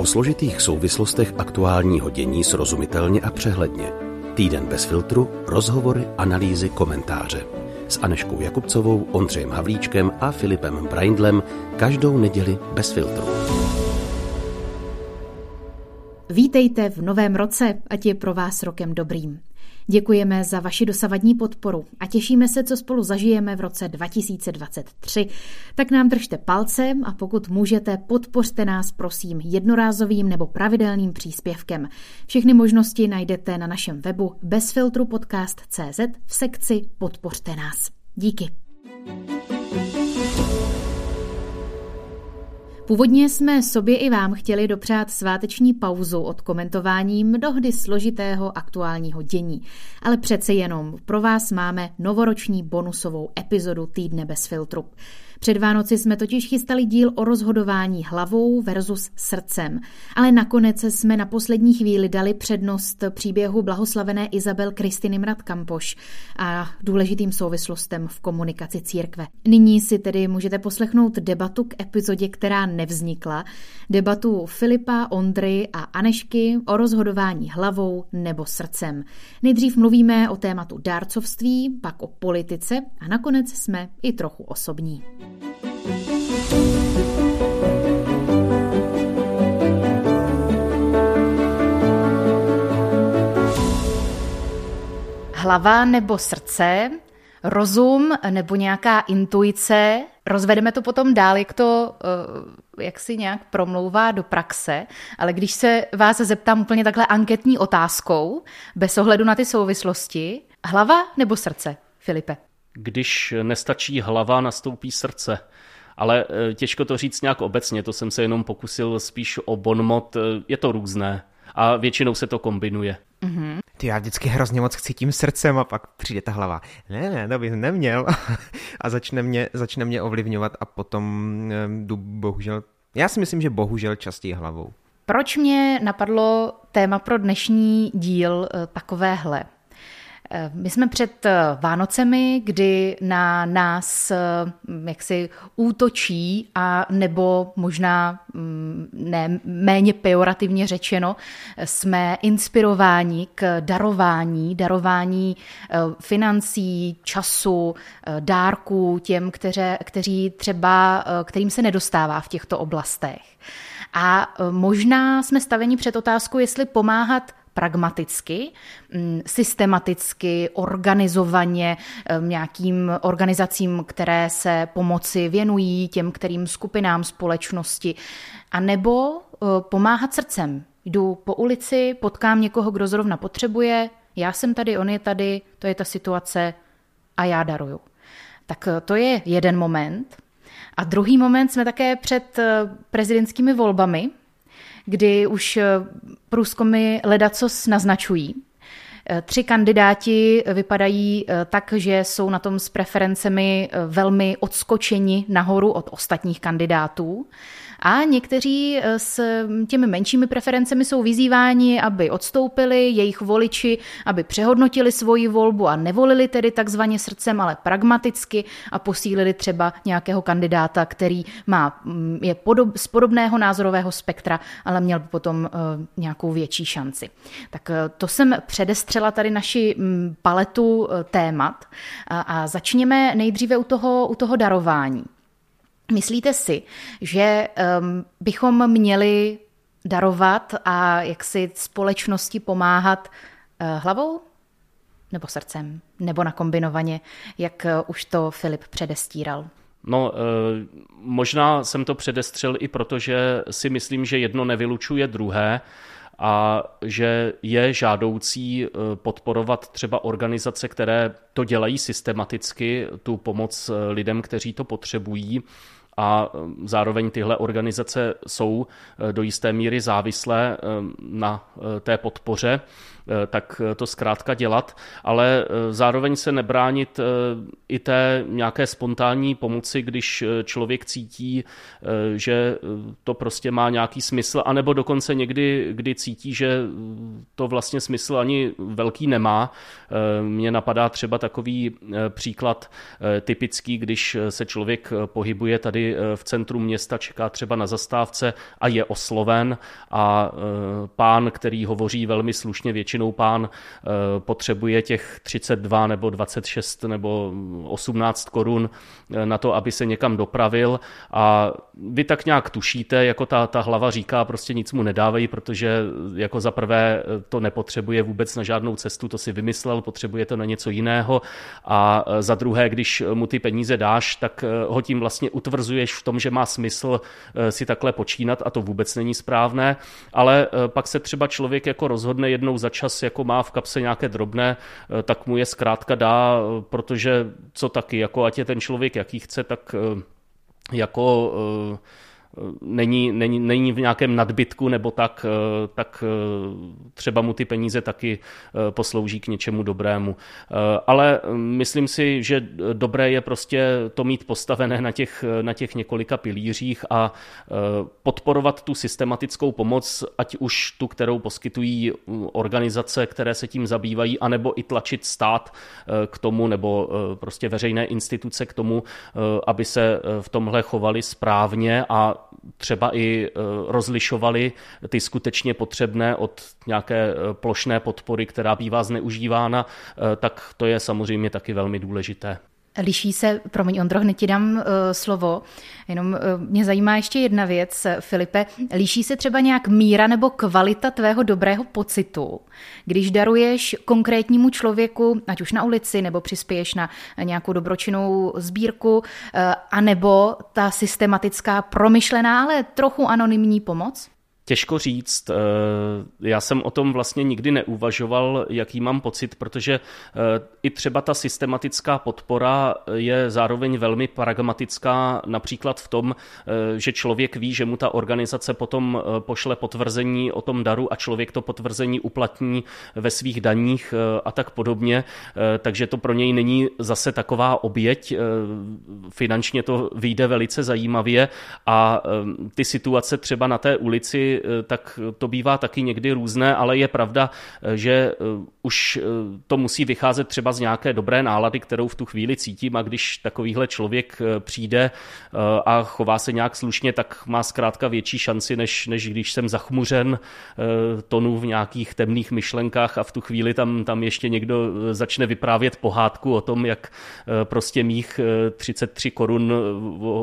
O složitých souvislostech aktuálního dění srozumitelně a přehledně. Týden bez filtru, rozhovory, analýzy, komentáře. S Aneškou Jakubcovou, Ondřejem Havlíčkem a Filipem Braindlem každou neděli bez filtru. Vítejte v novém roce, ať je pro vás rokem dobrým. Děkujeme za vaši dosavadní podporu a těšíme se, co spolu zažijeme v roce 2023. Tak nám držte palce a pokud můžete, podpořte nás prosím jednorázovým nebo pravidelným příspěvkem. Všechny možnosti najdete na našem webu bezfiltrupodcast.cz v sekci Podpořte nás. Díky. Původně jsme sobě i vám chtěli dopřát sváteční pauzu od komentování mnohdy složitého aktuálního dění, ale přece jenom pro vás máme novoroční bonusovou epizodu Týdne bez filtru. Před Vánoci jsme totiž chystali díl o rozhodování hlavou versus srdcem, ale nakonec jsme na poslední chvíli dali přednost příběhu blahoslavené Izabel Kristiny Mrad Kampoš a důležitým souvislostem v komunikaci církve. Nyní si tedy můžete poslechnout debatu k epizodě, která nevznikla, debatu Filipa, Ondry a Anešky o rozhodování hlavou nebo srdcem. Nejdřív mluvíme o tématu dárcovství, pak o politice a nakonec jsme i trochu osobní. Hlava nebo srdce, rozum nebo nějaká intuice, rozvedeme to potom dál, jak to eh, jak si nějak promlouvá do praxe, ale když se vás zeptám úplně takhle anketní otázkou, bez ohledu na ty souvislosti, hlava nebo srdce, Filipe? Když nestačí hlava, nastoupí srdce. Ale eh, těžko to říct nějak obecně, to jsem se jenom pokusil spíš o bonmot, eh, je to různé a většinou se to kombinuje. Mm-hmm. Ty já vždycky hrozně moc chci tím srdcem a pak přijde ta hlava. Ne, ne, to bych neměl. a začne mě, začne mě ovlivňovat a potom eh, jdu bohužel, já si myslím, že bohužel častěji hlavou. Proč mě napadlo téma pro dnešní díl takovéhle? My jsme před eh, Vánocemi, kdy na nás eh, jaksi útočí a nebo možná mm, ne méně pejorativně řečeno, jsme inspirováni k darování, darování eh, financí, času, dárků těm, kteře, kteří třeba, kterým se nedostává v těchto oblastech. A možná jsme staveni před otázkou, jestli pomáhat pragmaticky, mm, systematicky, organizovaně nějakým organizacím, které se pomoci věnují těm, kterým skupinám společnosti, a nebo e, pomáhat srdcem. Jdu po ulici, potkám někoho, kdo zrovna potřebuje, já jsem tady, on je tady, to je ta situace a já daruju. Tak e, to je jeden moment. A druhý moment jsme také před prezidentskými volbami, kdy už eh, průzkumy ledacos naznačují. Eh, tři kandidáti vypadají eh, tak, že jsou na tom s preferencemi velmi odskočeni nahoru od ostatních kandidátů. A někteří eh, s těmi menšími preferencemi jsou vyzýváni, aby odstoupili, jejich voliči, aby přehodnotili svoji volbu a nevolili tedy takzvaně srdcem, ale pragmaticky a posílili třeba nějakého kandidáta, který má, mm, je podob, z podobného názorového spektra, ale měl by potom nějakou větší šanci. Tak to jsem předestřela tady naši um, paletu uh, témat a, začněme nejdříve u toho, u toho darování. Myslíte si, že um, bychom měli darovat a jak si společnosti pomáhat uh, hlavou nebo srdcem, nebo nakombinovaně, jak uh, už to Filip předestíral? No, možná jsem to předestřel i proto, že si myslím, že jedno nevylučuje druhé a že je žádoucí podporovat třeba organizace, které to dělají systematicky, tu pomoc lidem, kteří to potřebují a zároveň tyhle organizace jsou eh, do jisté míry závislé eh, na eh, té podpoře. Tak to zkrátka dělat, ale zároveň se nebránit i té nějaké spontánní pomoci, když člověk cítí, že to prostě má nějaký smysl, anebo dokonce někdy, kdy cítí, že to vlastně smysl ani velký nemá. Mně napadá třeba takový příklad typický, když se člověk pohybuje tady v centru města, čeká třeba na zastávce a je osloven a pán, který hovoří velmi slušně, většinou pán e, potřebuje těch 32 nebo 26 nebo 18 korun e, na to, aby se někam dopravil. A vy tak nějak tušíte, jako ta, ta hlava říká, prostě nic mu nedávají, protože jako za prvé to nepotřebuje vůbec na žádnou cestu, to si vymyslel, potřebuje to na něco jiného. A za druhé, když mu ty peníze dáš, tak ho tím vlastně utvrzuješ v tom, že má smysl si takhle počínat a to vůbec není správné, ale eh, pak se třeba člověk jako rozhodne jednou za čas, jako má v kapse nějaké drobné, eh, tak mu je zkrátka dá, eh, protože co taky, jako ať je ten člověk jaký chce, tak jako není, není, není v nějakém nadbytku nebo tak, eh, tak eh, třeba mu ty peníze taky eh, poslouží k něčemu dobrému. Ale myslím si, že dobré je prostě to mít postavené na těch, na těch několika pilířích a podporovat tu systematickou pomoc, ať už tu, kterou poskytují organizace, které se tím zabývají, anebo i tlačit stát k tomu, nebo prostě veřejné instituce k tomu, aby se v tomhle chovali správně a třeba i e, rozlišovali ty skutečně potřebné od nějaké e, plošné podpory, která bývá zneužívána, e, tak to je samozřejmě taky velmi důležité. Liší se, promiň Ondro, hned ti dám uh, slovo, jenom uh, mě zajímá ještě jedna věc, Filipe, líší se třeba nějak míra nebo kvalita tvého dobrého pocitu, když daruješ konkrétnímu člověku, ať už na ulici, nebo přispěješ na nějakou dobročinnou sbírku, uh, anebo ta systematická, promyšlená, ale trochu anonymní pomoc? Těžko říct. Eh, já jsem o tom vlastně nikdy neuvažoval, jaký mám pocit, protože eh, i třeba ta systematická podpora je zároveň velmi pragmatická, například v tom, eh, že člověk ví, že mu ta organizace potom pošle potvrzení o tom daru a člověk to potvrzení uplatní ve svých daních a tak podobně, takže to pro něj není zase taková oběť. Finančně to vyjde velice zajímavě a ty situace třeba na té ulici Eh, tak to bývá taky někdy různé, ale je pravda, eh, že eh, už to musí vycházet třeba z nějaké dobré nálady, kterou v tu chvíli cítím a když takovýhle člověk přijde a chová se nějak slušně, tak má zkrátka větší šanci, než, než když jsem zachmuřen tonu v nějakých temných myšlenkách a v tu chvíli tam, tam ještě někdo začne vyprávět pohádku o tom, jak prostě mých 33 korun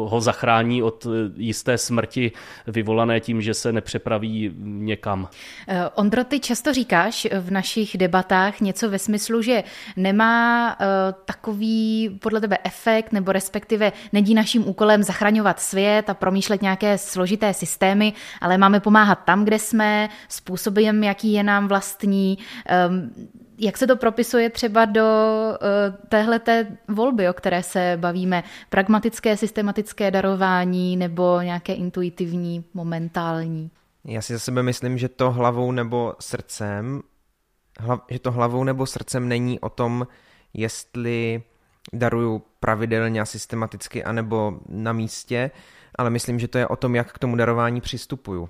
ho zachrání od jisté smrti vyvolané tím, že se nepřepř přepraví někam. Eh, Ondro, ty často říkáš v našich debatách něco ve smyslu, že nemá uh, takový podle tebe efekt, nebo respektive není naším úkolem zachraňovat svět a promýšlet nějaké složité systémy, ale máme pomáhat tam, kde jsme, způsobem, jaký je nám vlastní. Um, jak se to propisuje třeba do uh, téhleté volby, o které se bavíme? Pragmatické, systematické darování nebo nějaké intuitivní, momentální? Já si za sebe myslím, že to hlavou nebo srdcem, hlav, že to hlavou nebo srdcem není o tom, jestli daruju pravidelně a systematicky anebo na místě, ale myslím, že to je o tom, jak k tomu darování přistupuju.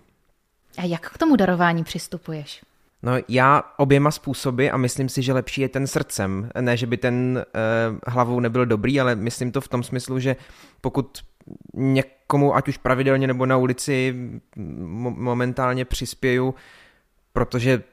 A jak k tomu darování přistupuješ? No já oběma způsoby a myslím si, že lepší je ten srdcem. Ne, že by ten uh, hlavou nebyl dobrý, ale myslím to v tom smyslu, že pokud někomu, ať už pravidelně nebo na ulici, momentálně přispěju, protože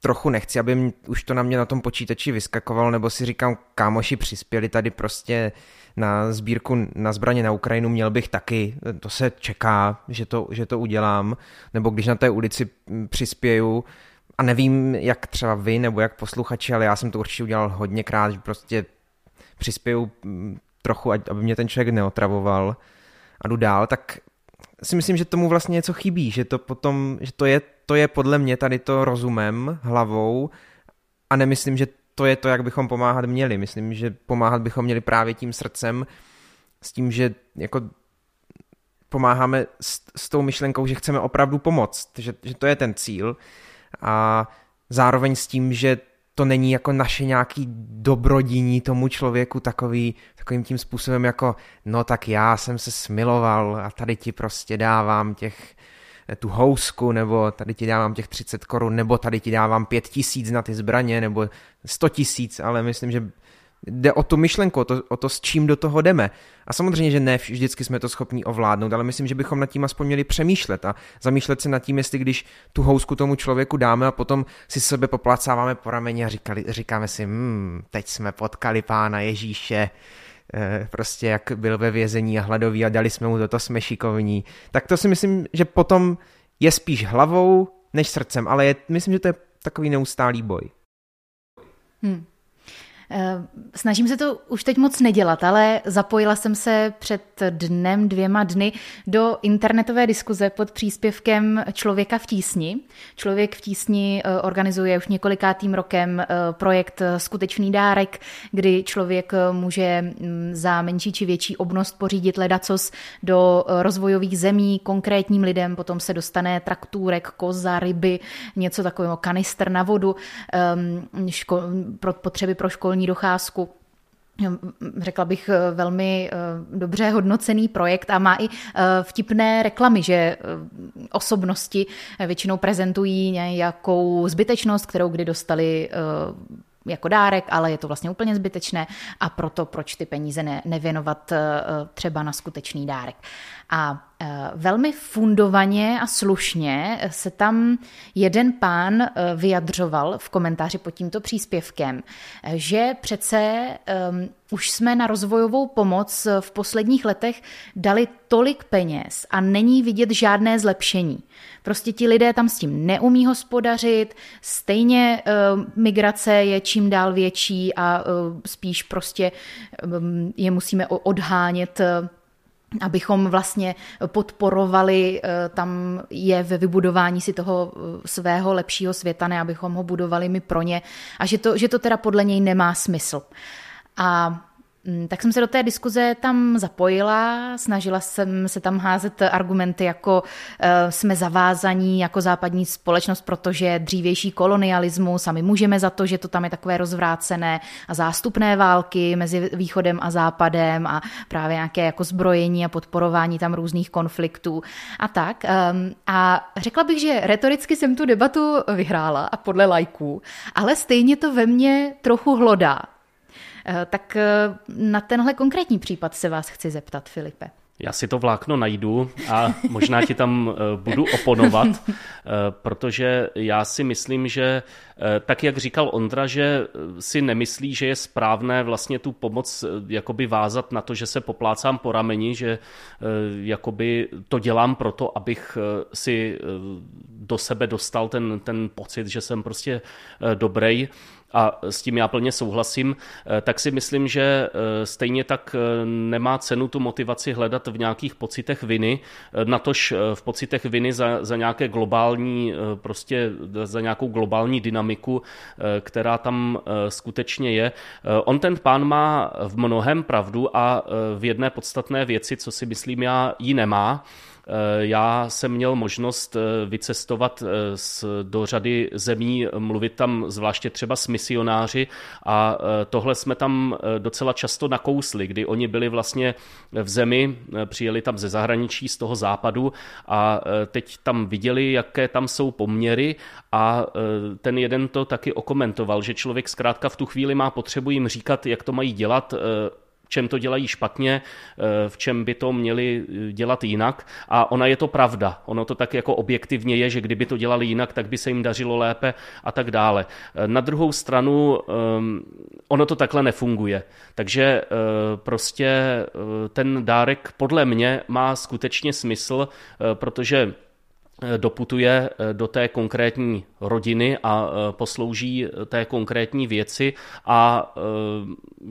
trochu nechci, aby už to na mě na tom počítači vyskakovalo, nebo si říkám, kámoši přispěli tady prostě na sbírku na zbraně na Ukrajinu, měl bych taky, to se čeká, že to, že to udělám, nebo když na té ulici přispěju, a nevím, jak třeba vy nebo jak posluchači, ale já jsem to určitě udělal hodněkrát, že prostě přispěju trochu, aby mě ten člověk neotravoval a jdu dál, tak si myslím, že tomu vlastně něco chybí, že to potom, že to je, to je podle mě tady to rozumem, hlavou a nemyslím, že to je to, jak bychom pomáhat měli. Myslím, že pomáhat bychom měli právě tím srdcem, s tím, že jako pomáháme s, s tou myšlenkou, že chceme opravdu pomoct, že, že to je ten cíl a zároveň s tím, že to není jako naše nějaký dobrodiní tomu člověku takový, takovým tím způsobem jako, no tak já jsem se smiloval a tady ti prostě dávám těch eh, tu housku, nebo tady ti dávám těch 30 korun, nebo tady ti dávám 5 tisíc na ty zbraně, nebo 100 tisíc, ale myslím, že jde o tu myšlenku, o to, o to, s čím do toho jdeme. A samozřejmě, že ne vždycky jsme to schopni ovládnout, ale myslím, že bychom nad tím aspoň měli přemýšlet a zamýšlet se nad tím, jestli když tu housku tomu člověku dáme a potom si sebe poplacáváme po rameni a říkali, říkáme si, hmm, teď jsme potkali pána Ježíše, eh, prostě jak byl ve vězení a hladový a dali jsme mu toto, jsme šikovní. Tak to si myslím, že potom je spíš hlavou než srdcem, ale je, myslím, že to je takový neustálý boj. Hmm. Eh, snažím se to už teď moc nedělat, ale zapojila jsem se před dnem, dvěma dny do internetové diskuze pod příspěvkem Člověka v tísni. Člověk v tísni eh, organizuje už několikátým rokem eh, projekt Skutečný dárek, kdy člověk může mm, za menší či větší obnost pořídit ledacos do rozvojových zemí konkrétním lidem, potom se dostane traktůrek, koza, ryby, něco takového, kanister na vodu, ehm, ško- pro potřeby pro školní školní docházku řekla bych, velmi eh, dobře hodnocený projekt a má i eh, vtipné reklamy, že eh, osobnosti většinou prezentují nějakou zbytečnost, kterou kdy dostali jako dárek, ale je to vlastně úplně zbytečné a proto proč ty peníze ne, nevěnovat třeba na skutečný dárek. A Eh, velmi fundovaně a slušně se tam jeden pán eh, vyjadřoval v komentáři pod tímto příspěvkem, eh, že přece um, už jsme na rozvojovou pomoc v posledních letech dali tolik peněz a není vidět žádné zlepšení. Prostě ti lidé tam s tím neumí hospodařit, stejně uh, migrace je čím dál větší a uh, spíš prostě um, je musíme odhánět uh, abychom vlastně podporovali eh, tam je ve vybudování si toho eh, svého lepšího světa, ne abychom ho budovali my pro ně a že to, že to teda podle něj nemá smysl. A tak jsem se do té diskuze tam zapojila, snažila jsem se tam házet argumenty jako e, jsme zavázaní jako západní společnost, protože dřívější kolonialismus a my můžeme za to, že to tam je takové rozvrácené a zástupné války mezi východem a západem a právě nějaké jako zbrojení a podporování tam různých konfliktů a tak. E, a řekla bych, že retoricky jsem tu debatu vyhrála a podle lajků, ale stejně to ve mně trochu hlodá. Eh, tak eh, na tenhle konkrétní případ se vás chci zeptat, Filipe. Já si to vlákno najdu a možná ti tam eh, budu oponovat, protože já si myslím, že tak, jak říkal Ondra, že si nemyslí, že je správné vlastně tu pomoc jakoby vázat na to, že se poplácám po rameni, že jakoby to dělám proto, abych si do sebe dostal ten, ten pocit, že jsem prostě dobrý a s tím já plně souhlasím, eh, tak si myslím, že eh, stejně tak eh, nemá cenu tu motivaci hledat v nějakých pocitech viny, natož v pocitech viny za, za nějaké globální, prostě za nějakou globální dynamiku, která tam skutečně je. On ten pán má v mnohem pravdu a v jedné podstatné věci, co si myslím já, ji nemá. Eh, já jsem měl možnost eh, vycestovat eh, do řady zemí, mluvit tam zvláště třeba s misionáři a tohle jsme tam docela často nakousli, kdy oni byli vlastně v zemi, přijeli tam ze zahraničí, z toho západu a teď tam viděli, jaké tam jsou poměry a ten jeden to taky okomentoval, že člověk zkrátka v tu chvíli má potřebu jim říkat, jak to mají dělat, čem to dělají špatně, eh, v čem by to měli eh, dělat jinak. A ona je to pravda. Ono to tak jako objektivně je, že kdyby to dělali jinak, tak by se jim dařilo lépe a tak dále. Eh, na druhou stranu ehm, ono to takhle nefunguje. Takže prostě ten dárek podle mě má skutečně smysl, protože doputuje do té konkrétní rodiny a e, poslouží té konkrétní věci a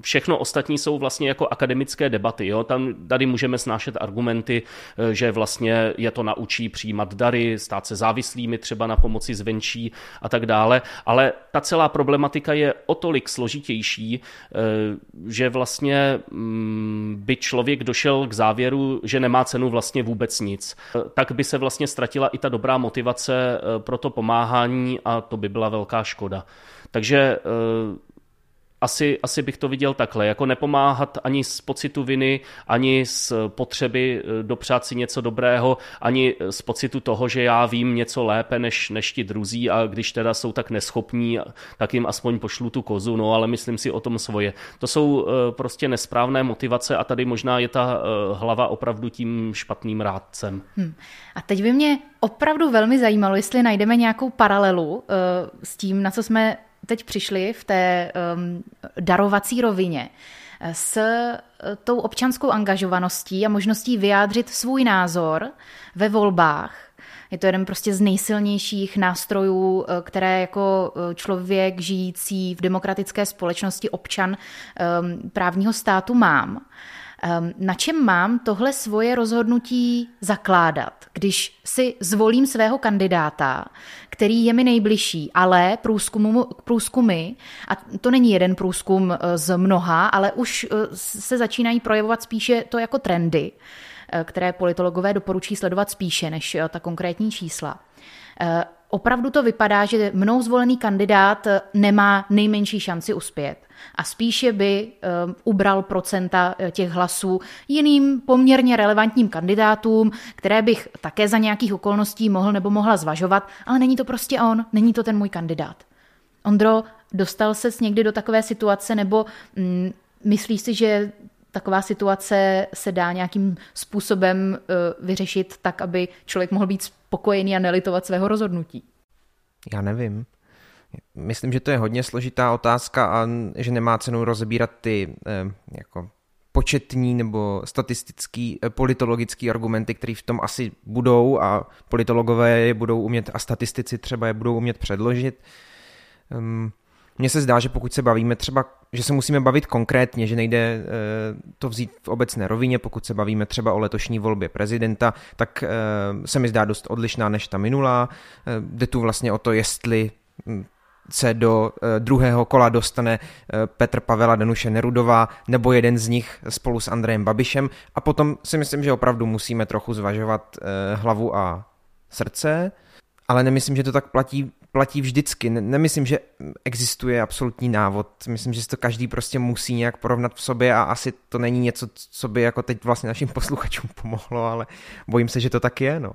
všechno ostatní jsou vlastně jako akademické debaty. Jo? Tam tady můžeme snášet argumenty, že vlastně je to naučí přijímat dary, stát se závislými třeba na pomoci zvenčí a tak dále, ale ta celá problematika je o tolik složitější, že vlastně mm, by člověk došel k závěru, že nemá cenu vlastně vůbec nic. Tak by se vlastně ztratila i ta dobrá motivace pro to pomáhání a to by byla velká škoda. Takže asi, asi bych to viděl takhle, jako nepomáhat ani z pocitu viny, ani z potřeby eh, dopřát si něco dobrého, ani z pocitu toho, že já vím něco lépe než, než ti druzí a když teda jsou tak neschopní, tak jim aspoň pošlu tu kozu, no ale myslím si o tom svoje. To jsou eh, prostě nesprávné motivace a tady možná je ta eh, hlava opravdu tím špatným rádcem. Hmm. A teď by mě opravdu velmi zajímalo, jestli najdeme nějakou paralelu uh, s tím, na co jsme teď přišli v té um, darovací rovině s uh, tou občanskou angažovaností a možností vyjádřit svůj názor ve volbách. Je to jeden prostě z nejsilnějších nástrojů, uh, které jako člověk žijící v demokratické společnosti, občan um, právního státu mám. Ehm, na čem mám tohle svoje rozhodnutí zakládat, když si zvolím svého kandidáta, který je mi nejbližší, ale průzkumu, průzkumy, a to není jeden průzkum eh, z mnoha, ale už eh, se začínají projevovat spíše to jako trendy, eh, které politologové doporučí sledovat spíše než ta konkrétní čísla. Opravdu to vypadá, že mnou zvolený kandidát nemá nejmenší šanci uspět a spíše by uh, ubral procenta eh, těch hlasů jiným poměrně relevantním kandidátům, které bych také za nějakých okolností mohl nebo mohla zvažovat, ale není to prostě on, není to ten můj kandidát. Ondro, dostal ses někdy do takové situace nebo mm, myslíš si, že taková situace se dá nějakým způsobem uh, vyřešit tak, aby člověk mohl být spokojený a nelitovat svého rozhodnutí? Já nevím. Myslím, že to je hodně složitá otázka a že nemá cenu rozebírat ty eh, jako početní nebo statistický, eh, politologický argumenty, které v tom asi budou a politologové je budou umět a statistici třeba je budou umět předložit. Um, mně se zdá, že pokud se bavíme třeba, že se musíme bavit konkrétně, že nejde e, to vzít v obecné rovině, pokud se bavíme třeba o letošní volbě prezidenta, tak se mi zdá dost odlišná než ta minulá. Jde tu vlastně o to, jestli hm, se do druhého kola dostane Petr Pavela, Danuše Nerudová nebo jeden z nich spolu s Andrejem Babišem a potom si myslím, že opravdu musíme trochu zvažovat hlavu a srdce, ale nemyslím, že to tak platí platí vždycky. Nemyslím, že existuje absolutní návod. Myslím, že si to každý prostě musí nějak porovnat v sobě a asi to není něco, co by jako teď vlastně našim posluchačům pomohlo, ale bojím se, že to tak je, no.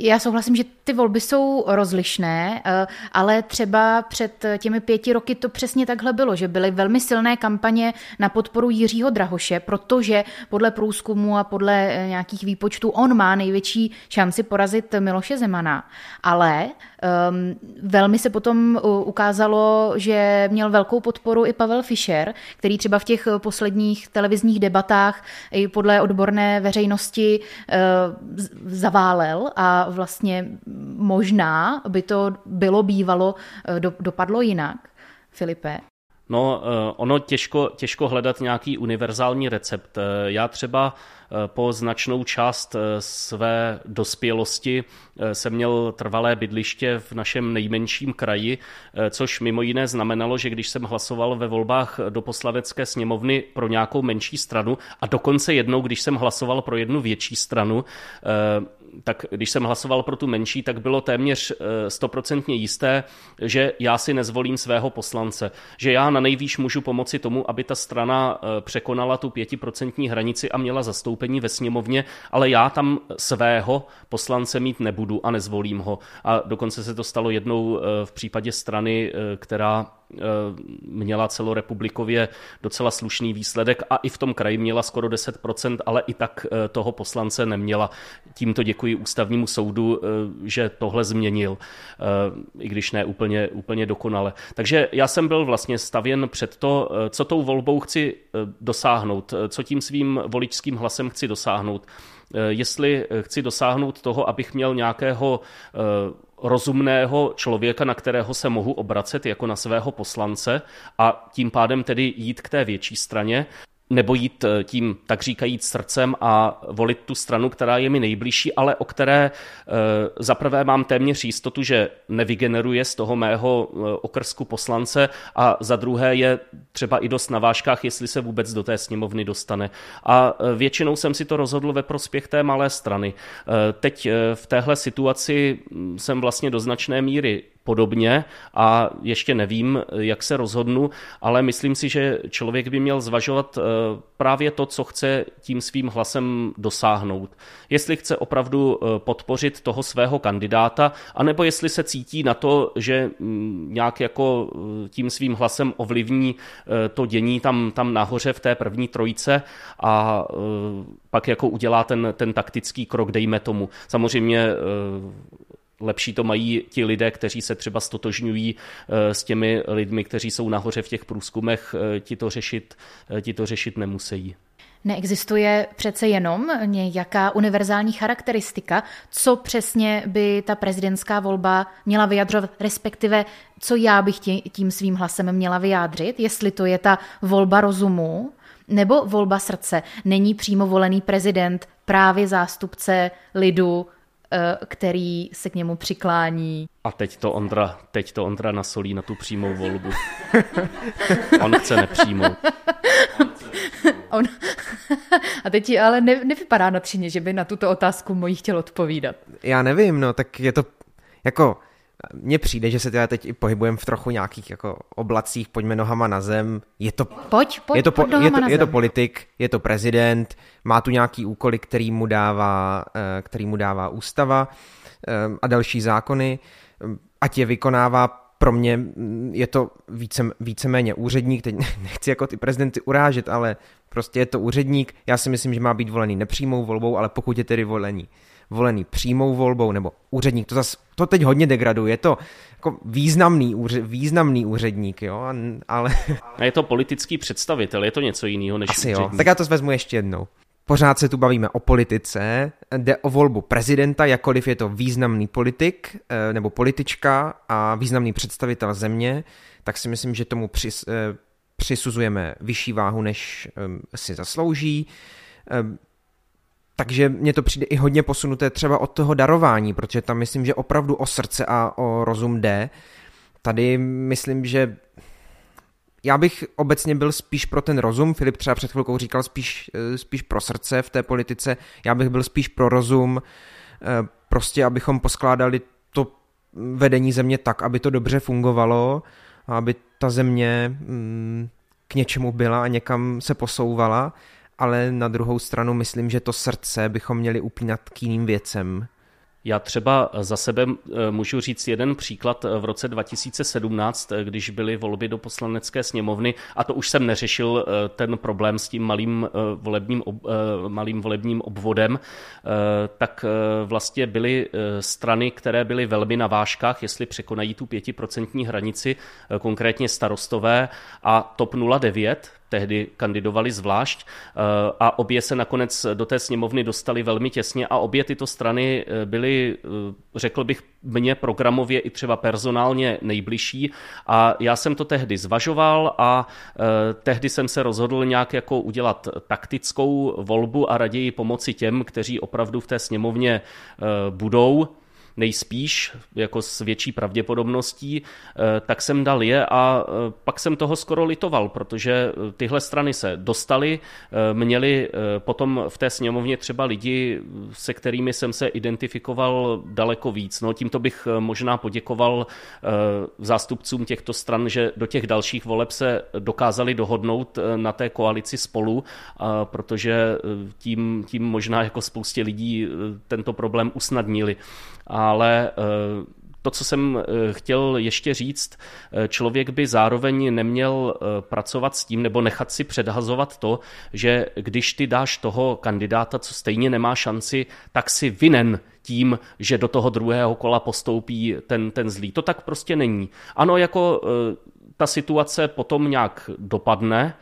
Já souhlasím, že ty volby jsou rozlišné, eh, ale třeba před těmi pěti roky to přesně takhle bylo, že byly velmi silné kampaně na podporu Jiřího Drahoše, protože podle průzkumu a podle eh, nějakých výpočtů on má největší šanci porazit Miloše Zemana. Ale um, velmi se potom ukázalo, že měl velkou podporu i Pavel Fischer, který třeba v těch posledních televizních debatách i podle odborné veřejnosti uh, zaválel a vlastně možná by to bylo bývalo, eh, do, dopadlo jinak. Filipe? No, eh, ono těžko, těžko hledat nějaký univerzální recept. Eh, já třeba po značnou část své dospělosti jsem měl trvalé bydliště v našem nejmenším kraji, což mimo jiné znamenalo, že když jsem hlasoval ve volbách do poslanecké sněmovny pro nějakou menší stranu a dokonce jednou, když jsem hlasoval pro jednu větší stranu, tak když jsem hlasoval pro tu menší, tak bylo téměř eh, stoprocentně jisté, že já si nezvolím svého poslance. Že já na nejvýš můžu pomoci tomu, aby ta strana eh, překonala tu pětiprocentní hranici a měla zastoupení ve sněmovně, ale já tam svého poslance mít nebudu a nezvolím ho. A dokonce se to stalo jednou eh, v případě strany, která měla celorepublikově docela slušný výsledek a i v tom kraji měla skoro 10%, ale i tak toho poslance neměla. Tímto děkuji ústavnímu soudu, eh, že tohle změnil, i když ne úplně, úplně dokonale. Takže já jsem byl vlastně stavěn před to, co tou volbou chci dosáhnout, co tím svým voličským hlasem chci dosáhnout jestli chci dosáhnout toho, abych měl nějakého rozumného člověka, na kterého se mohu obracet jako na svého poslance a tím pádem tedy jít k té větší straně, nebo jít eh, tím, tak říkajíc, srdcem a volit tu stranu, která je mi nejbližší, ale o které eh, zaprvé mám téměř jistotu, že nevygeneruje z toho mého eh, okrsku poslance a za druhé je třeba i dost na vážkách, jestli se vůbec do té sněmovny dostane. A většinou jsem si to rozhodl ve prospěch té malé strany. Teď v téhle situaci hm, jsem vlastně do značné míry podobně a ještě nevím, jak se rozhodnu, ale myslím si, že člověk by měl zvažovat eh, právě to, co chce tím svým hlasem dosáhnout. Jestli chce opravdu eh, podpořit toho svého kandidáta, anebo jestli se cítí na to, že mm, nějak jako eh, tím svým hlasem ovlivní to dění tam, tam nahoře v té první trojice a pak jako udělá ten, ten taktický krok, dejme tomu. Samozřejmě lepší to mají ti lidé, kteří se třeba stotožňují eh, s těmi lidmi, kteří jsou nahoře v těch průzkumech, eh, ti to řešit, eh, ti to řešit nemusí. Neexistuje přece jenom nějaká univerzální charakteristika, co přesně by ta prezidentská volba měla vyjadřovat, respektive co já bych tím svým hlasem měla vyjádřit, jestli to je ta volba rozumu nebo volba srdce. Není přímo volený prezident právě zástupce lidu, který se k němu přiklání. A teď to Ondra, teď to Ondra nasolí na tu přímou volbu. On chce nepřímou. On... A teď ale ne, nevypadá nadšeně, že by na tuto otázku mojí chtěl odpovídat. Já nevím, no, tak je to jako mně přijde, že se teda teď i pohybujeme v trochu nějakých jako oblacích, pojďme nohama na zem. Je to, pojď, pojď, je to, pojď je to, je to politik, je to prezident, má tu nějaký úkoly, který mu dává, eh, který mu dává ústava eh, a další zákony. Ať je vykonává, pro mě mm, je to více, víceméně úředník, teď nechci jako ty prezidenty urážet, ale prostě je to úředník. Já si myslím, že má být volený nepřímou volbou, ale pokud je tedy volený volený přímou volbou nebo úředník, to, zas, to teď hodně degraduje, je to jako významný, úře, významný úředník, jo, ale... A je to politický představitel, je to něco jiného než Asi úředník. jo, tak já to vezmu ještě jednou. Pořád se tu bavíme o politice, jde o volbu prezidenta, jakkoliv je to významný politik eh, nebo politička a významný představitel země, tak si myslím, že tomu přis, eh, přisuzujeme vyšší váhu, než eh, si zaslouží. Takže mně to přijde i hodně posunuté třeba od toho darování, protože tam myslím, že opravdu o srdce a o rozum jde. Tady myslím, že já bych obecně byl spíš pro ten rozum, Filip třeba před chvilkou říkal spíš, eh, spíš pro srdce v té politice, já bych byl spíš pro rozum, eh, prostě abychom poskládali to vedení země tak, aby to dobře fungovalo, aby ta země mm, k něčemu byla a někam se posouvala ale na druhou stranu myslím, že to srdce bychom měli upínat k jiným věcem. Já třeba za sebe eh, můžu říct jeden příklad v roce 2017, eh, když byly volby do poslanecké sněmovny, a to už jsem neřešil eh, ten problém s tím malým volebním, malým volebním obvodem, tak vlastně byly strany, které byly velmi na vážkách, jestli překonají tu pětiprocentní hranici, konkrétně starostové a TOP 09, tehdy kandidovali zvlášť eh, a obě se nakonec do té sněmovny dostali velmi těsně a obě tyto strany eh, byly, eh, řekl bych, mně programově i třeba personálně nejbližší. A já jsem to tehdy zvažoval a tehdy jsem se rozhodl nějak jako udělat taktickou volbu a raději pomoci těm, kteří opravdu v té sněmovně budou nejspíš, jako s větší pravděpodobností, eh, tak jsem dal je a eh, pak jsem toho skoro litoval, protože eh, tyhle strany se dostaly, měli potom v té sněmovně třeba lidi, se kterými jsem se identifikoval daleko víc. No, tímto bych možná poděkoval zástupcům těchto stran, že do těch dalších voleb se dokázali dohodnout na té koalici spolu, protože tím, tím možná jako spoustě lidí tento problém usnadnili ale eh, to, co jsem eh, chtěl ještě říct, eh, člověk by zároveň neměl pracovat s tím nebo nechat si předhazovat to, že když ty dáš toho kandidáta, co stejně nemá šanci, tak si vinen tím, že do toho druhého kola postoupí ten, ten zlý. To tak prostě není. Ano, jako ta situace potom nějak dopadne,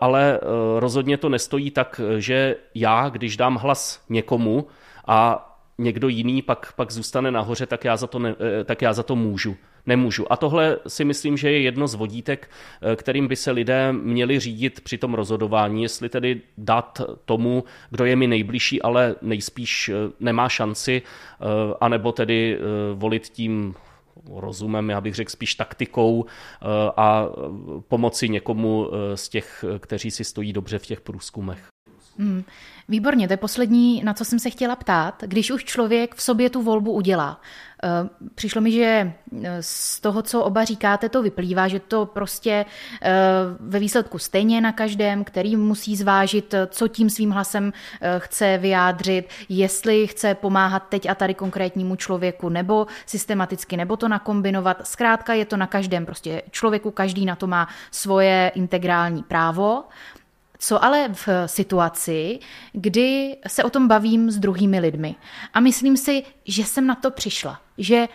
ale rozhodně to nestojí tak, že já, když dám hlas někomu a někdo jiný pak, pak zůstane nahoře, tak já, za to ne, eh, tak já za to můžu. Nemůžu. A tohle si myslím, že je jedno z vodítek, eh, kterým by se lidé měli řídit při tom rozhodování, jestli tedy dát tomu, kdo je mi nejbližší, ale nejspíš nemá šanci, anebo tedy volit tím rozumem, já bych řekl spíš taktikou a pomoci někomu z těch, kteří si stojí dobře v těch průzkumech. Hmm. Výborně, to je poslední, na co jsem se chtěla ptát. Když už člověk v sobě tu volbu udělá, eh, přišlo mi, že eh, z toho, co oba říkáte, to vyplývá, že to prostě eh, ve výsledku stejně na každém, který musí zvážit, co tím svým hlasem chce vyjádřit, jestli chce pomáhat teď a tady konkrétnímu člověku, nebo systematicky, nebo to nakombinovat. Zkrátka je to na každém prostě člověku, každý na to má svoje integrální právo. Co ale v situaci, kdy se o tom bavím s druhými lidmi. A myslím si, že jsem na to přišla, že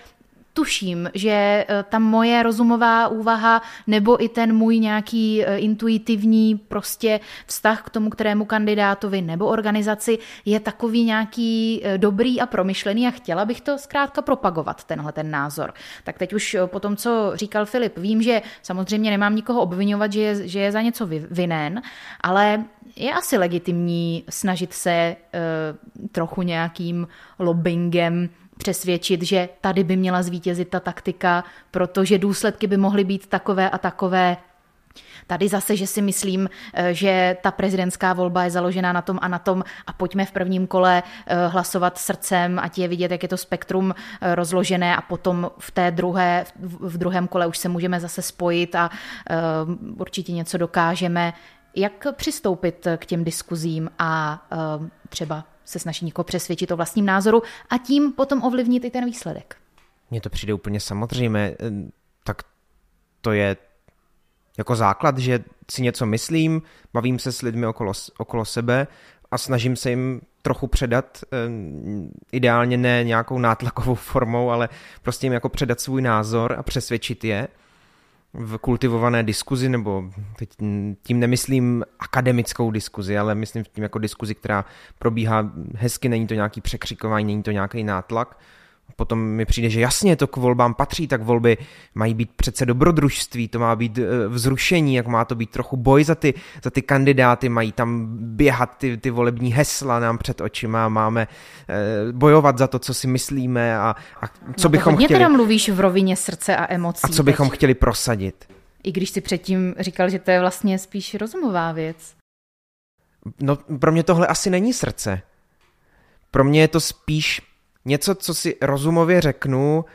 tuším, že eh, ta moje rozumová úvaha nebo i ten můj nějaký eh, intuitivní prostě vztah k tomu, kterému kandidátovi nebo organizaci je takový nějaký eh, dobrý a promyšlený a chtěla bych to zkrátka propagovat, tenhle ten názor. Tak teď už po tom, co říkal Filip, vím, že samozřejmě nemám nikoho obvinovat, že je, že je za něco vinen, ale je asi legitimní snažit se uh, trochu nějakým lobbyingem přesvědčit, že tady by měla zvítězit ta taktika, protože důsledky by mohly být takové a takové. Tady zase, že si myslím, eh, že ta prezidentská volba je založená na tom a na tom a pojďme v prvním kole eh, hlasovat srdcem, ať je vidět, jak je to spektrum eh, rozložené a potom v té druhé, v druhém kole už se můžeme zase spojit a určitě něco dokážeme. Jak přistoupit k těm diskuzím a třeba se snaží někoho přesvědčit o vlastním názoru a tím potom ovlivnit i ten výsledek. Mně to přijde úplně samozřejmé, tak to je jako základ, že si něco myslím, bavím se s lidmi okolo, okolo sebe a snažím se jim trochu předat, ideálně ne nějakou nátlakovou formou, ale prostě jim jako předat svůj názor a přesvědčit je v kultivované diskuzi, nebo teď tím nemyslím akademickou diskuzi, ale myslím tím jako diskuzi, která probíhá hezky, není to nějaký překřikování, není to nějaký nátlak, potom mi přijde, že jasně to k volbám patří, tak volby mají být přece dobrodružství, to má být e, vzrušení, jak má to být trochu boj za ty, za ty kandidáty, mají tam běhat ty, ty volební hesla nám před očima, máme e, bojovat za to, co si myslíme a, a co no, bychom chtěli. teda mluvíš v rovině srdce a emocí. A co bychom teď. chtěli prosadit. I když si předtím říkal, že to je vlastně spíš rozumová věc. No, pro mě tohle asi není srdce. Pro mě je to spíš něco, co si rozumově řeknu,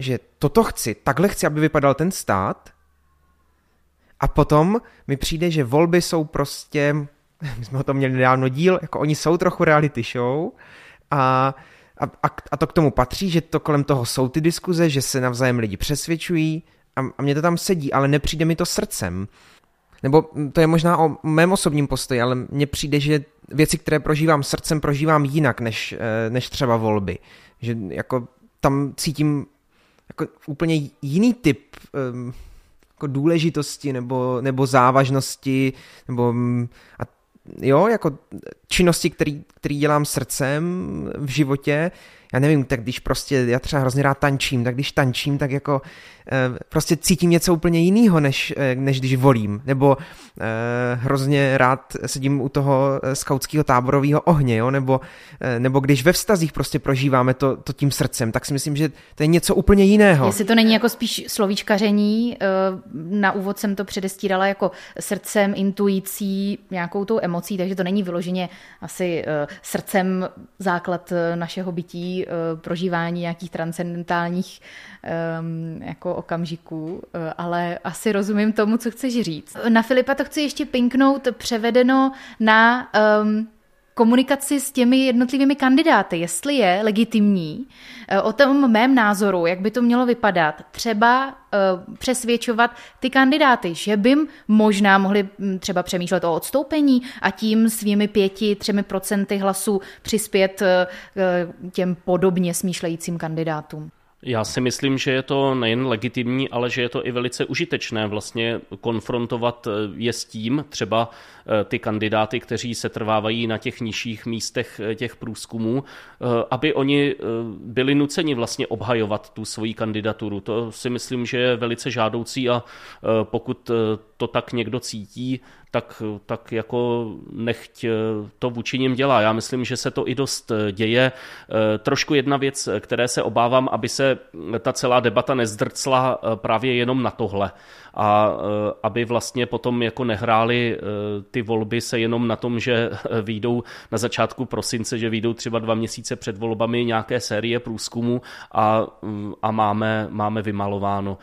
že toto chci, takhle chci, aby vypadal ten stát, a potom mi přijde, že volby jsou prostě, my jsme o tom měli nedávno díl, jako oni jsou trochu reality show a, a, a to k tomu patří, že to kolem toho jsou ty diskuze, že se navzájem lidi přesvědčují a, a mě to tam sedí, ale nepřijde mi to srdcem. Nebo to je možná o mém osobním postoji, ale mně přijde, že věci, které prožívám srdcem, prožívám jinak než, eh, než třeba volby. Že jako tam cítím jako úplně jiný typ um, jako důležitosti nebo, nebo závažnosti nebo mm, a jo, jako činnosti, který, který dělám srdcem v životě, já nevím, tak když prostě, já třeba hrozně rád tančím, tak když tančím, tak jako Eh, prostě cítím něco úplně jiného, než, eh, než když volím. Nebo eh, hrozně rád sedím u toho skautského táborového ohně, jo? Nebo, nebo když ve vztazích prostě prožíváme to, to tím srdcem, tak si myslím, že to je něco úplně jiného. Jestli to není jako spíš slovíčkaření, na úvod jsem to předestírala jako srdcem, intuicí, nějakou tou emocí, takže to není vyloženě asi srdcem základ našeho bytí, prožívání nějakých transcendentálních jako okamžiků, eh, ale asi rozumím tomu, co chceš říct. Na Filipa to chci ještě pinknout převedeno na um, komunikaci s těmi jednotlivými kandidáty, jestli je legitimní eh, o tom mém názoru, jak by to mělo vypadat, třeba uh, přesvědčovat ty kandidáty, že by možná mohli hm, třeba přemýšlet o odstoupení a tím svými pěti, třemi procenty hlasů přispět uh, těm podobně smýšlejícím kandidátům. Já si myslím, že je to nejen legitimní, ale že je to i velice užitečné vlastně konfrontovat eh, je s tím, třeba ty kandidáty, kteří se trvávají na těch nižších místech těch průzkumů, aby oni byli nuceni vlastně obhajovat tu svoji kandidaturu. To si myslím, že je velice žádoucí a pokud to tak někdo cítí, tak, tak jako nechť to vůči ním dělá. Já myslím, že se to i dost děje. Trošku jedna věc, které se obávám, aby se ta celá debata nezdrcla právě jenom na tohle a e, aby vlastně potom jako nehráli e, ty volby se jenom na tom, že výjdou na začátku prosince, že výjdou třeba dva měsíce před volbami nějaké série průzkumu a, mm, a máme, máme vymalováno.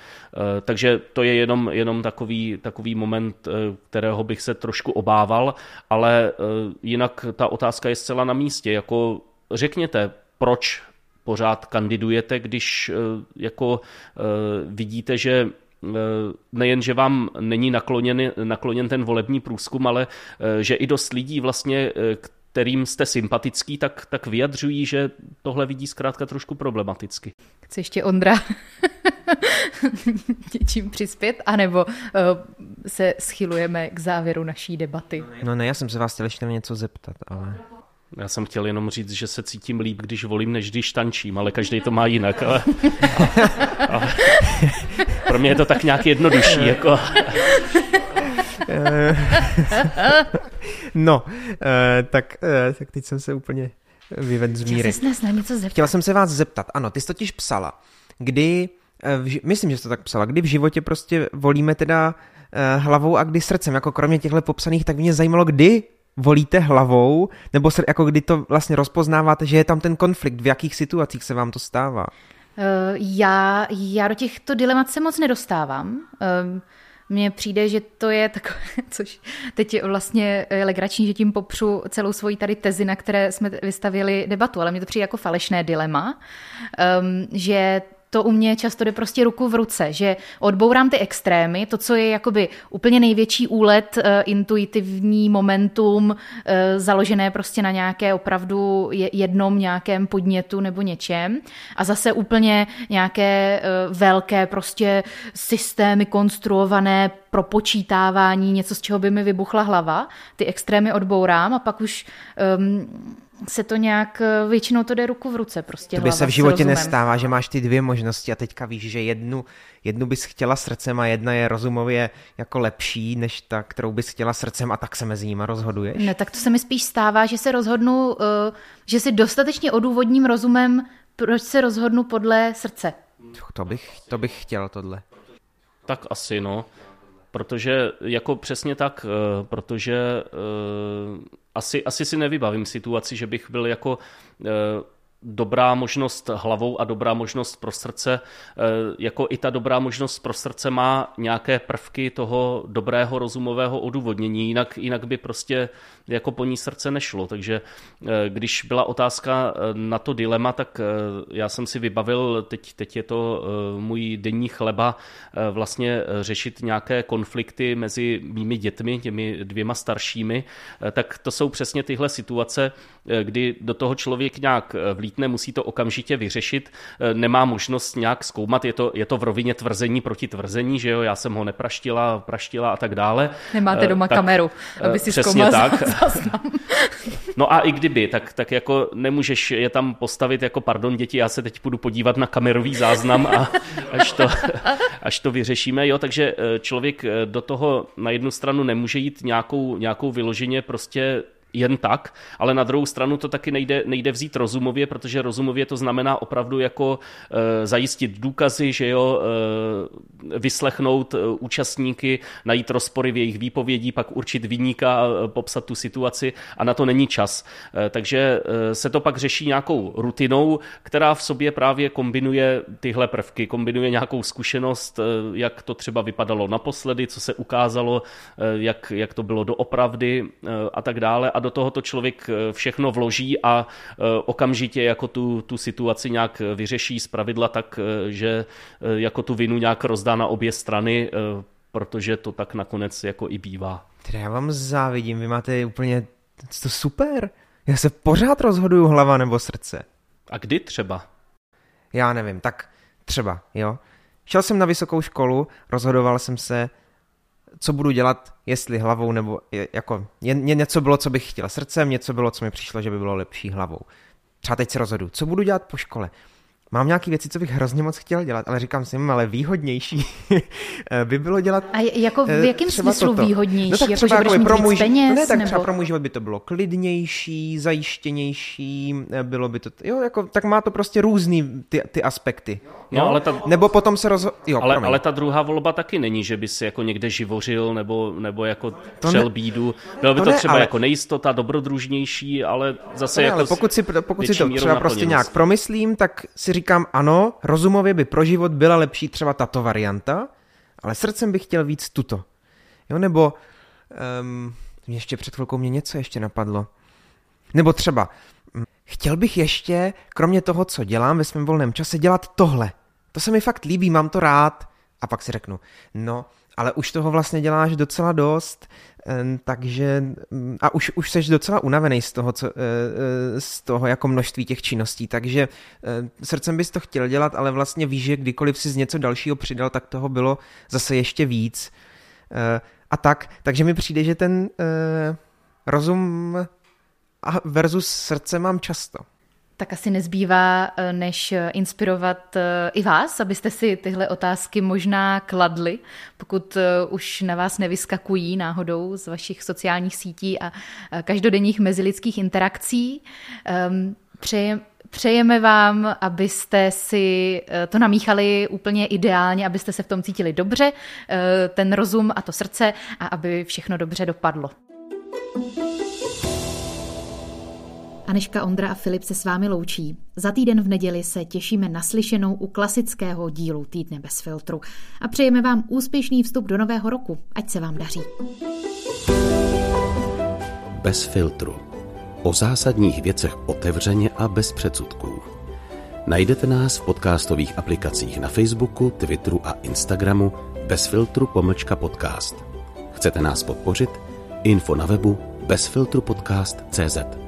Takže to je jenom, jenom takový, takový moment, kterého bych se trošku obával, ale jinak ta otázka je zcela na místě. Jako řekněte, proč pořád kandidujete, když jako vidíte, že Eh, nejen, že vám není nakloněn, nakloněn ten volební průzkum, ale eh, že i dost lidí vlastně, eh, kterým jste sympatický, tak, tak vyjadřují, že tohle vidí zkrátka trošku problematicky. Chce ještě Ondra něčím přispět, anebo uh, se schylujeme k závěru naší debaty? No ne, já jsem se vás chtěl ještě něco zeptat, ale... Já jsem chtěl jenom říct, že se cítím líp, když volím, než když tančím, ale každý to má jinak. Ale, ale, pro mě je to tak nějak jednodušší. Jako. no, eh, tak, eh, tak teď jsem se úplně vyvedl z míry. Chtěla něco zeptat. Chtěla jsem se vás zeptat, ano, ty jsi totiž psala, kdy, eh, myslím, že jsi to tak psala, kdy v životě prostě volíme teda hlavou a kdy srdcem, jako kromě těchto popsaných, tak mě zajímalo, kdy volíte hlavou, nebo se, jako kdy to vlastně rozpoznáváte, že je tam ten konflikt, v jakých situacích se vám to stává? Eh, já, já do těchto dilemat se moc nedostávám. Mně přijde, že to je takové, což teď je vlastně legrační, že tím popřu celou svoji tady tezi, na které jsme vystavili debatu, ale mně to přijde jako falešné dilema, že to u mě často jde prostě ruku v ruce, že odbourám ty extrémy, to, co je jakoby úplně největší úlet, uh, intuitivní momentum, uh, založené prostě na nějaké opravdu jednom nějakém podnětu nebo něčem a zase úplně nějaké uh, velké prostě systémy konstruované pro počítávání, něco, z čeho by mi vybuchla hlava, ty extrémy odbourám a pak už um, se to nějak, eh, většinou to jde ruku v ruce prostě. To by se v životě nestává, že máš ty dvě možnosti a teďka víš, že jednu, jednu bys chtěla srdcem a jedna je rozumově jako lepší než ta, kterou bys chtěla srdcem a tak se mezi nimi rozhoduješ? Ne, tak to se mi spíš stává, že se rozhodnu, eh, že si dostatečně odůvodním rozumem, proč se rozhodnu podle srdce. To bych, to bych chtěl tohle. Tak asi no, protože jako přesně tak, eh, protože asi, asi si nevybavím situaci, že bych byl jako eh, dobrá možnost hlavou a dobrá možnost pro srdce, eh, jako i ta dobrá možnost pro srdce má nějaké prvky toho dobrého rozumového odůvodnění, jinak, jinak by prostě jako po ní srdce nešlo. Takže eh, když byla otázka eh, na to dilema, tak já jsem si vybavil, teď, teď je to můj denní chleba, vlastně řešit nějaké konflikty mezi mými dětmi, těmi dvěma staršími, tak to jsou přesně tyhle situace, kdy do toho člověk nějak vlítne vlítne, musí to okamžitě vyřešit, eh, nemá možnost nějak zkoumat, je to, je to v rovině tvrzení proti tvrzení, že jo, já jsem ho nepraštila, praštila a tak dále. Nemáte eh, doma tak, kameru, eh, aby si zkoumal tak. No a i kdyby, tak, tak jako nemůžeš je tam postavit jako pardon děti, já se teď půjdu podívat na kamerový záznam a až to, až to vyřešíme, jo, takže člověk do toho na jednu stranu nemůže jít nějakou, nějakou vyloženě prostě jen tak, ale na druhou stranu to taky nejde, nejde vzít rozumově, protože rozumově to znamená opravdu jako e, zajistit důkazy, že jo, e, vyslechnout e, účastníky, najít rozpory v jejich výpovědí, pak určit výníka, e, popsat tu situaci a na to není čas. E, takže e, se to pak řeší nějakou rutinou, která v sobě právě kombinuje tyhle prvky, kombinuje nějakou zkušenost, e, jak to třeba vypadalo naposledy, co se ukázalo, e, jak, jak to bylo doopravdy e, a tak dále. A do toho to člověk eh, všechno vloží a eh, okamžitě jako tu, tu situaci nějak vyřeší z pravidla tak, eh, že jako tu vinu nějak rozdá na obě strany, protože to tak nakonec jako i bývá. Teda já vám závidím, vy máte úplně to super. Já se pořád rozhoduju hlava nebo srdce. A kdy třeba? Já nevím, tak třeba, jo. Šel jsem na vysokou školu, rozhodoval jsem se co budu dělat, jestli hlavou, nebo jako je něco bylo, co bych chtěl srdcem, něco bylo, co mi přišlo, že by bylo lepší hlavou. Třeba teď se rozhodu, co budu dělat po škole. Mám nějaké věci, co bych hrozně moc chtěl dělat, ale říkám si, hm, ale výhodnější by bylo dělat. A jako v eh, jakém smyslu toto. výhodnější? No tak jako, třeba že jako pro můj, peněz, ne, tak nebo... třeba pro můj život by to bylo klidnější, zajištěnější, eh, bylo by to, jo, jako, tak má to prostě různý ty, ty aspekty. No, ale ta... Nebo potom se rozho... Jo, ale, ale ta druhá volba taky není, že by si jako někde živořil nebo, nebo jako třel ne... bídu. Bylo by to, to ne, třeba ale... jako nejistota, dobrodružnější, ale zase ne, jako ale pokud si, pokud si to třeba prostě nějak promyslím, tak si říkám ano, rozumově by pro život byla lepší třeba tato varianta, ale srdcem bych chtěl víc tuto. Jo, nebo um, ještě před chvilkou mě něco ještě napadlo. Nebo třeba, hm, chtěl bych ještě, kromě toho, co dělám ve svém volném čase, dělat tohle. To se mi fakt líbí, mám to rád. A pak si řeknu, no, ale už toho vlastně děláš docela dost, takže mm, a už, už seš docela unavený z toho, co, e, e, z toho jako množství těch činností, takže srdcem bys to chtěl dělat, ale vlastně víš, že kdykoliv si z něco dalšího přidal, tak toho bylo zase ještě víc. A tak, takže mi přijde, že ten rozum versus srdce mám často tak asi nezbývá, eh, než eh, inspirovat eh, i vás, abyste si tyhle otázky možná kladli, pokud už na vás nevyskakují náhodou z vašich sociálních sítí a každodenních mezilidských interakcí. Ehm, přeje, Přejeme vám, abyste si to namíchali úplně ideálně, abyste se v tom cítili dobře, ten rozum a to srdce a aby všechno dobře dopadlo. Aneška Ondra a Filip se s vámi loučí. Za týden v neděli se těšíme na slyšenou u klasického dílu Týdne bez filtru a přejeme vám úspěšný vstup do nového roku. Ať se vám daří. Bez filtru. O zásadních věcech otevřeně a bez předsudků. Najdete nás v podcastových aplikacích na Facebooku, Twitteru a Instagramu bez filtru pomlčka podcast. Chcete nás podpořit? Info na webu bezfiltrupodcast.cz